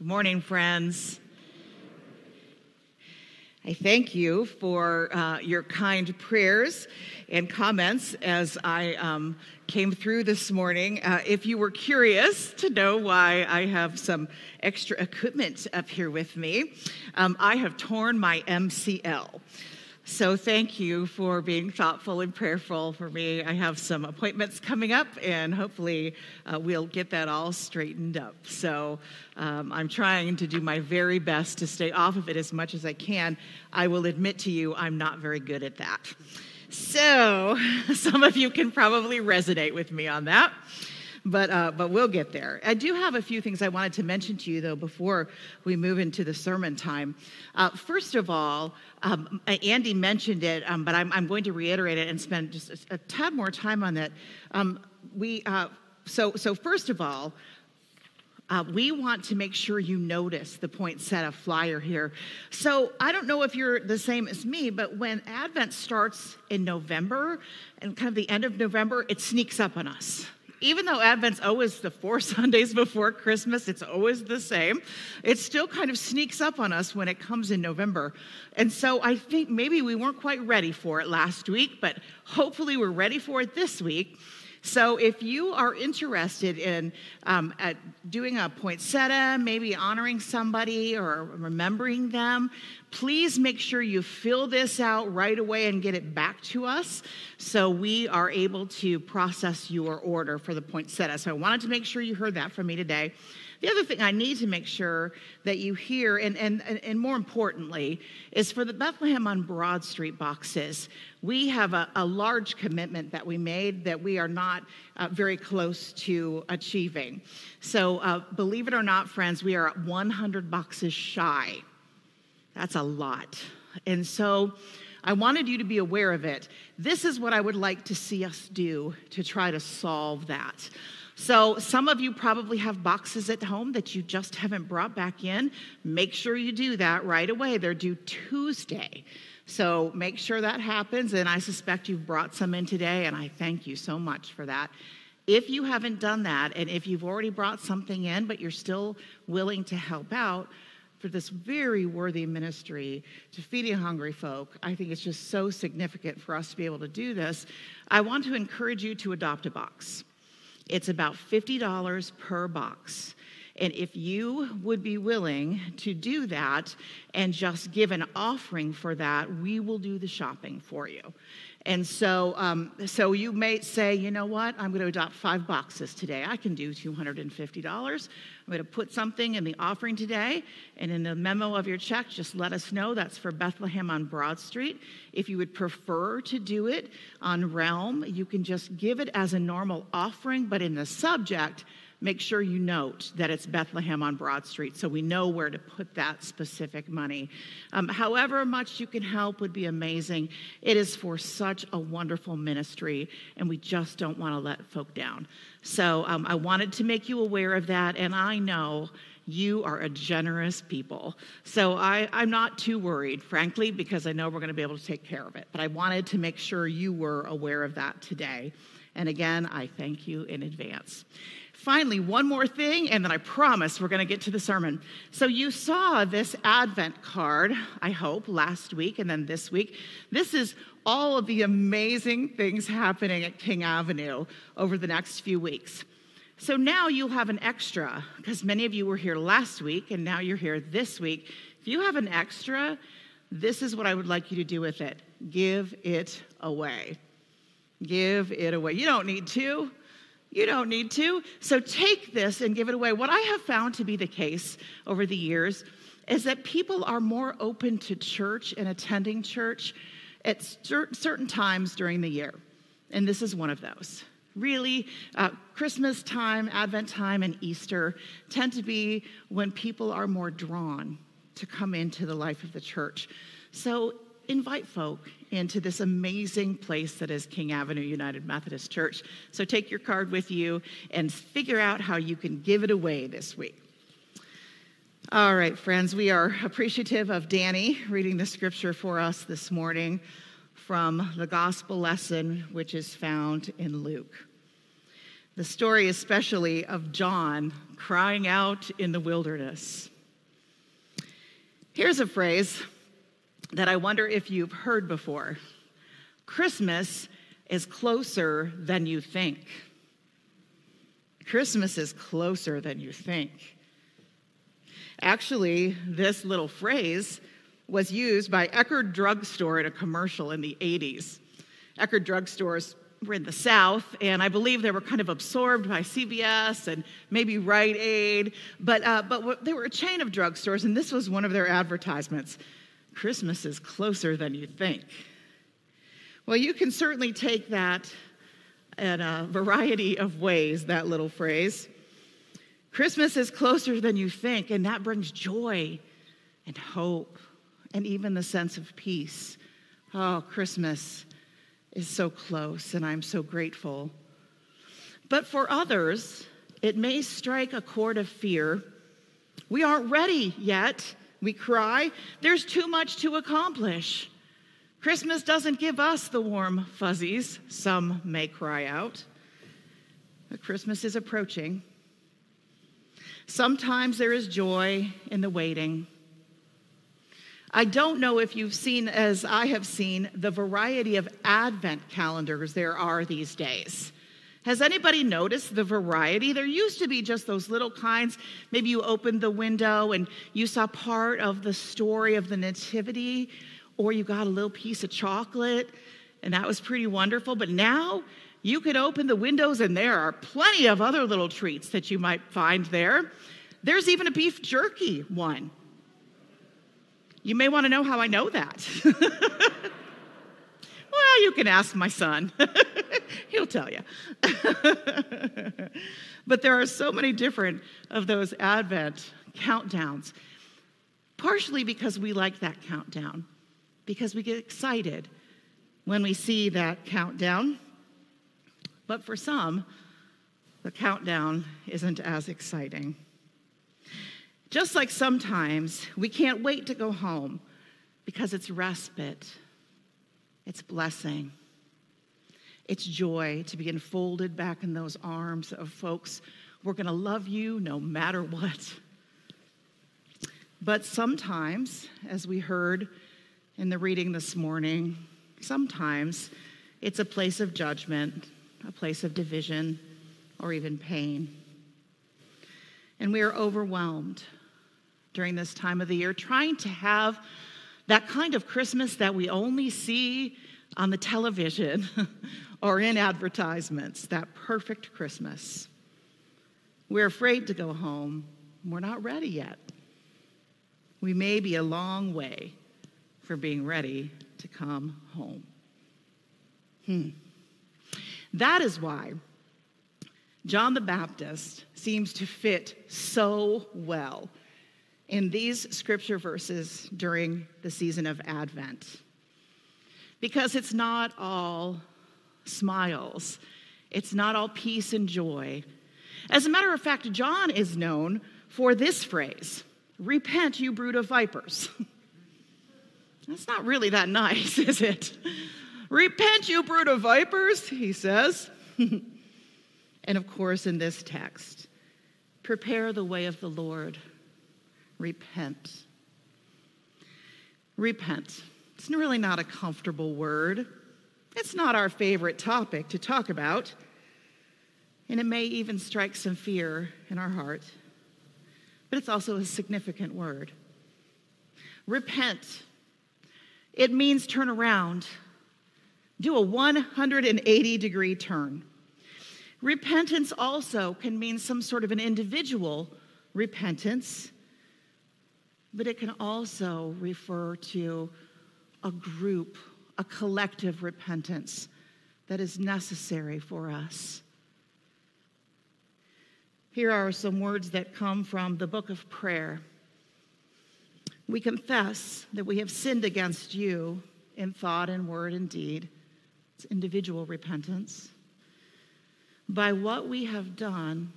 Good morning, friends. I thank you for uh, your kind prayers and comments as I um, came through this morning. Uh, if you were curious to know why I have some extra equipment up here with me, um, I have torn my MCL. So, thank you for being thoughtful and prayerful for me. I have some appointments coming up, and hopefully, uh, we'll get that all straightened up. So, um, I'm trying to do my very best to stay off of it as much as I can. I will admit to you, I'm not very good at that. So, some of you can probably resonate with me on that but uh, but we'll get there. I do have a few things I wanted to mention to you though before we move into the sermon time. Uh, first of all, um, Andy mentioned it, um, but I'm, I'm, going to reiterate it and spend just a, a tad more time on it. Um, we uh, so so first of all. Uh, we want to make sure you notice the poinsettia flyer here. So I don't know if you're the same as me, but when Advent starts in November and kind of the end of November, it sneaks up on us even though Advent's always the four Sundays before Christmas, it's always the same, it still kind of sneaks up on us when it comes in November. And so I think maybe we weren't quite ready for it last week, but hopefully we're ready for it this week. So if you are interested in um, doing a poinsettia, maybe honoring somebody or remembering them, please make sure you fill this out right away and get it back to us so we are able to process your order for the poinsettia. So I wanted to make sure you heard that from me today. The other thing I need to make sure that you hear, and, and, and more importantly, is for the Bethlehem on Broad Street boxes. We have a, a large commitment that we made that we are not uh, very close to achieving. So, uh, believe it or not, friends, we are at 100 boxes shy. That's a lot. And so, I wanted you to be aware of it. This is what I would like to see us do to try to solve that. So, some of you probably have boxes at home that you just haven't brought back in. Make sure you do that right away. They're due Tuesday. So, make sure that happens. And I suspect you've brought some in today, and I thank you so much for that. If you haven't done that, and if you've already brought something in, but you're still willing to help out, for this very worthy ministry to feeding hungry folk. I think it's just so significant for us to be able to do this. I want to encourage you to adopt a box. It's about $50 per box. And if you would be willing to do that and just give an offering for that, we will do the shopping for you. And so, um, so you may say, you know what, I'm going to adopt five boxes today. I can do $250. I'm going to put something in the offering today, and in the memo of your check, just let us know that's for Bethlehem on Broad Street. If you would prefer to do it on Realm, you can just give it as a normal offering, but in the subject, make sure you note that it's Bethlehem on Broad Street so we know where to put that specific money. Um, however much you can help would be amazing. It is for such a wonderful ministry, and we just don't want to let folk down. So um, I wanted to make you aware of that, and I know you are a generous people. So I, am not too worried, frankly, because I know we're going to be able to take care of it. But I wanted to make sure you were aware of that today. And again, I thank you in advance. Finally, one more thing, and then I promise we're going to get to the sermon. So, you saw this Advent card, I hope, last week and then this week. This is all of the amazing things happening at King Avenue over the next few weeks. So now you'll have an extra, because many of you were here last week and now you're here this week. If you have an extra, this is what I would like you to do with it give it away. Give it away. You don't need to. You don't need to. So take this and give it away. What I have found to be the case over the years is that people are more open to church and attending church at certain times during the year. And this is one of those. Really, uh, Christmas time, Advent time, and Easter tend to be when people are more drawn to come into the life of the church. So invite folk into this amazing place that is King Avenue United Methodist Church. So take your card with you and figure out how you can give it away this week. All right, friends, we are appreciative of Danny reading the scripture for us this morning from the gospel lesson, which is found in Luke. The story, especially of John crying out in the wilderness. Here's a phrase that I wonder if you've heard before Christmas is closer than you think. Christmas is closer than you think. Actually, this little phrase was used by Eckerd Drugstore in a commercial in the 80s. Eckerd drugstores were in the South, and I believe they were kind of absorbed by CVS and maybe Rite Aid, but, uh, but they were a chain of drugstores, and this was one of their advertisements Christmas is closer than you think. Well, you can certainly take that in a variety of ways, that little phrase. Christmas is closer than you think, and that brings joy and hope and even the sense of peace. Oh, Christmas is so close, and I'm so grateful. But for others, it may strike a chord of fear. We aren't ready yet, we cry. There's too much to accomplish. Christmas doesn't give us the warm fuzzies, some may cry out. But Christmas is approaching. Sometimes there is joy in the waiting. I don't know if you've seen, as I have seen, the variety of Advent calendars there are these days. Has anybody noticed the variety? There used to be just those little kinds. Maybe you opened the window and you saw part of the story of the Nativity, or you got a little piece of chocolate, and that was pretty wonderful. But now you could open the windows, and there are plenty of other little treats that you might find there. There's even a beef jerky one. You may want to know how I know that. well, you can ask my son, he'll tell you. but there are so many different of those Advent countdowns, partially because we like that countdown, because we get excited when we see that countdown. But for some, the countdown isn't as exciting. Just like sometimes we can't wait to go home because it's respite, it's blessing, it's joy to be enfolded back in those arms of folks We're going to love you no matter what. But sometimes, as we heard in the reading this morning, sometimes it's a place of judgment, a place of division, or even pain. And we are overwhelmed during this time of the year, trying to have that kind of Christmas that we only see on the television or in advertisements, that perfect Christmas. We're afraid to go home. We're not ready yet. We may be a long way for being ready to come home. Hmm. That is why John the Baptist seems to fit so well in these scripture verses during the season of Advent. Because it's not all smiles, it's not all peace and joy. As a matter of fact, John is known for this phrase Repent, you brood of vipers. That's not really that nice, is it? Repent, you brood of vipers, he says. and of course, in this text, prepare the way of the Lord repent. Repent. It's really not a comfortable word. It's not our favorite topic to talk about. And it may even strike some fear in our heart. But it's also a significant word. Repent. It means turn around, do a 180 degree turn. Repentance also can mean some sort of an individual repentance but it can also refer to a group, a collective repentance that is necessary for us. Here are some words that come from the book of prayer. We confess that we have sinned against you in thought and word and deed. It's individual repentance. By what we have done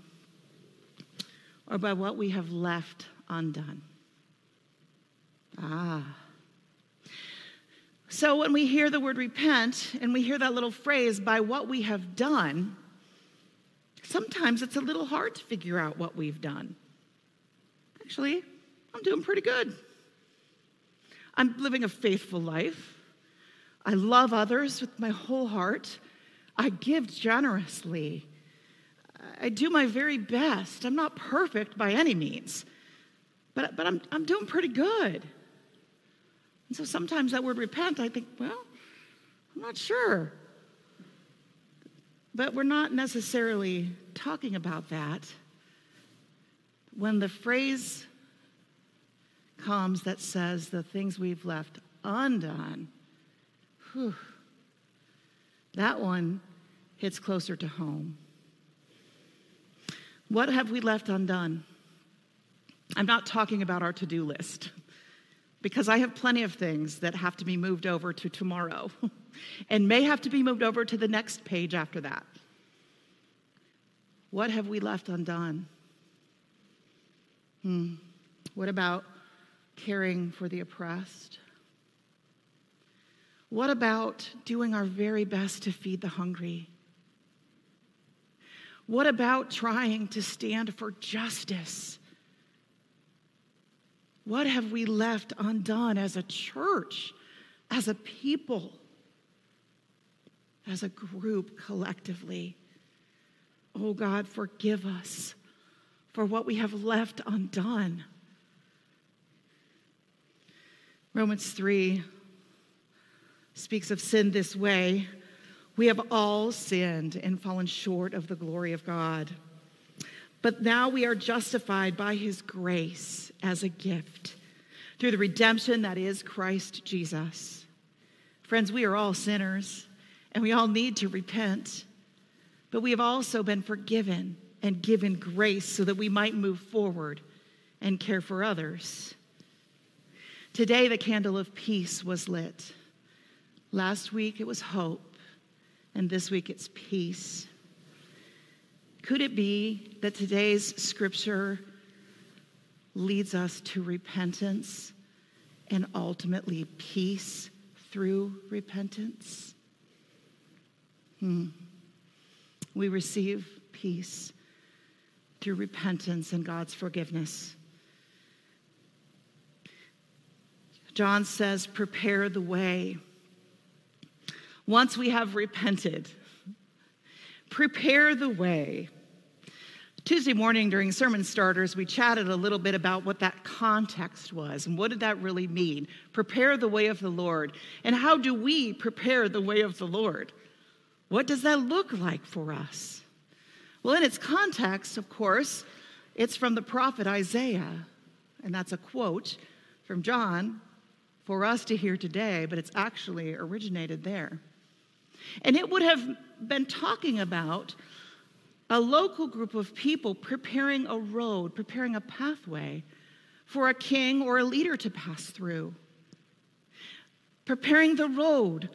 or by what we have left undone. Ah. So when we hear the word repent and we hear that little phrase, by what we have done, sometimes it's a little hard to figure out what we've done. Actually, I'm doing pretty good. I'm living a faithful life. I love others with my whole heart. I give generously. I do my very best. I'm not perfect by any means, but, but I'm, I'm doing pretty good. And so sometimes that word repent, I think, well, I'm not sure. But we're not necessarily talking about that. When the phrase comes that says the things we've left undone, whew, that one hits closer to home. What have we left undone? I'm not talking about our to do list because I have plenty of things that have to be moved over to tomorrow and may have to be moved over to the next page after that. What have we left undone? Hmm. What about caring for the oppressed? What about doing our very best to feed the hungry? What about trying to stand for justice? What have we left undone as a church, as a people, as a group collectively? Oh God, forgive us for what we have left undone. Romans 3 speaks of sin this way We have all sinned and fallen short of the glory of God. But now we are justified by his grace as a gift through the redemption that is Christ Jesus. Friends, we are all sinners and we all need to repent, but we have also been forgiven and given grace so that we might move forward and care for others. Today, the candle of peace was lit. Last week, it was hope, and this week, it's peace. Could it be that today's scripture leads us to repentance and ultimately peace through repentance? Hmm. We receive peace through repentance and God's forgiveness. John says, prepare the way. Once we have repented, prepare the way. Tuesday morning during sermon starters, we chatted a little bit about what that context was and what did that really mean? Prepare the way of the Lord. And how do we prepare the way of the Lord? What does that look like for us? Well, in its context, of course, it's from the prophet Isaiah. And that's a quote from John for us to hear today, but it's actually originated there. And it would have been talking about a local group of people preparing a road, preparing a pathway for a king or a leader to pass through. Preparing the road.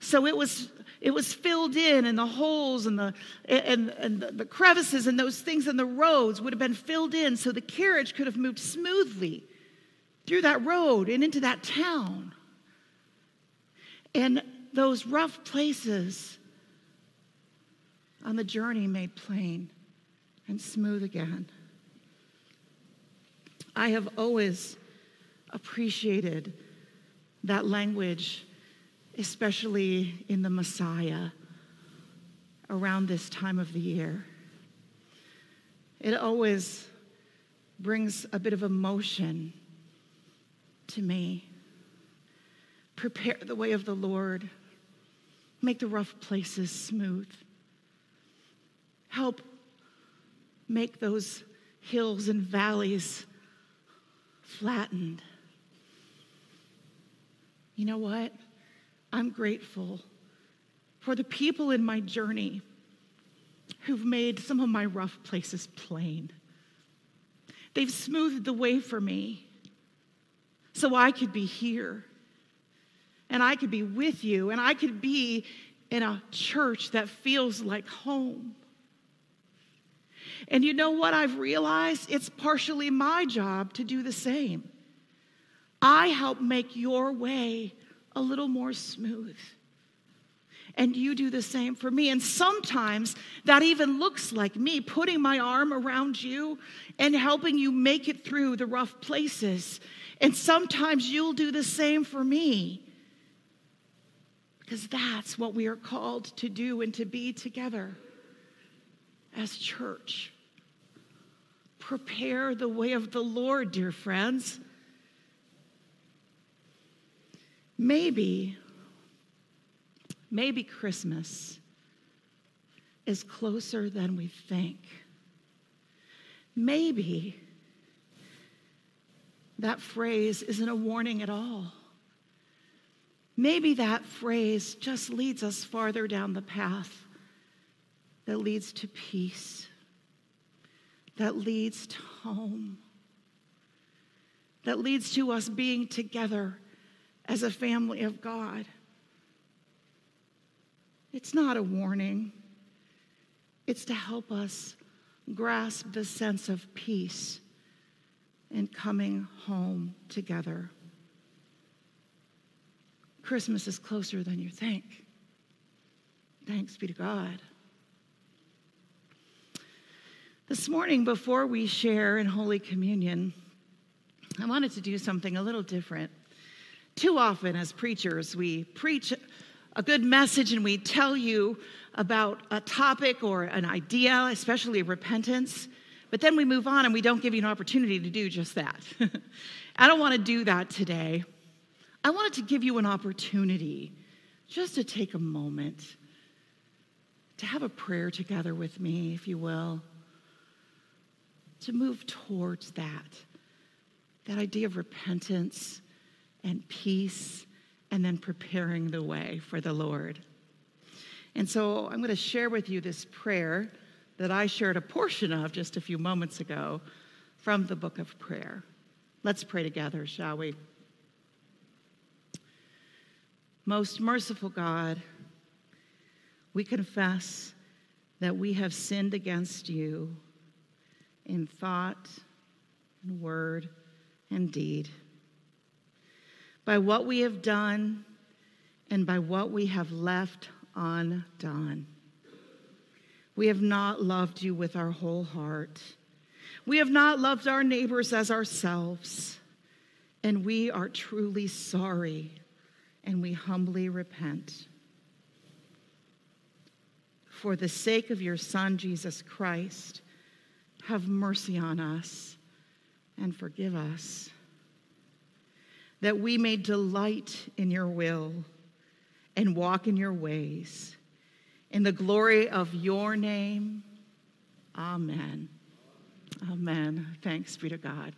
So it was, it was filled in, and the holes and, the, and, and the crevices and those things in the roads would have been filled in so the carriage could have moved smoothly through that road and into that town. And those rough places on the journey made plain and smooth again. I have always appreciated that language, especially in the Messiah around this time of the year. It always brings a bit of emotion to me. Prepare the way of the Lord, make the rough places smooth. Help make those hills and valleys flattened. You know what? I'm grateful for the people in my journey who've made some of my rough places plain. They've smoothed the way for me so I could be here and I could be with you and I could be in a church that feels like home. And you know what I've realized? It's partially my job to do the same. I help make your way a little more smooth. and you do the same for me. And sometimes that even looks like me putting my arm around you and helping you make it through the rough places. And sometimes you'll do the same for me. Because that's what we are called to do and to be together as church. Prepare the way of the Lord, dear friends. Maybe maybe Christmas is closer than we think. Maybe that phrase isn't a warning at all. Maybe that phrase just leads us farther down the path that leads to peace, that leads to home, that leads to us being together as a family of God. It's not a warning, it's to help us grasp the sense of peace in coming home together. Christmas is closer than you think. Thanks be to God. This morning, before we share in Holy Communion, I wanted to do something a little different. Too often, as preachers, we preach a good message and we tell you about a topic or an idea, especially repentance, but then we move on and we don't give you an opportunity to do just that. I don't want to do that today. I wanted to give you an opportunity just to take a moment to have a prayer together with me, if you will, to move towards that, that idea of repentance and peace and then preparing the way for the Lord. And so I'm going to share with you this prayer that I shared a portion of just a few moments ago from the book of prayer. Let's pray together, shall we? Most merciful God, we confess that we have sinned against you in thought and word and deed by what we have done and by what we have left undone. We have not loved you with our whole heart. We have not loved our neighbors as ourselves. And we are truly sorry and we humbly repent. For the sake of your Son, Jesus Christ, have mercy on us and forgive us that we may delight in your will and walk in your ways. In the glory of your name, amen. Amen. Thanks be to God.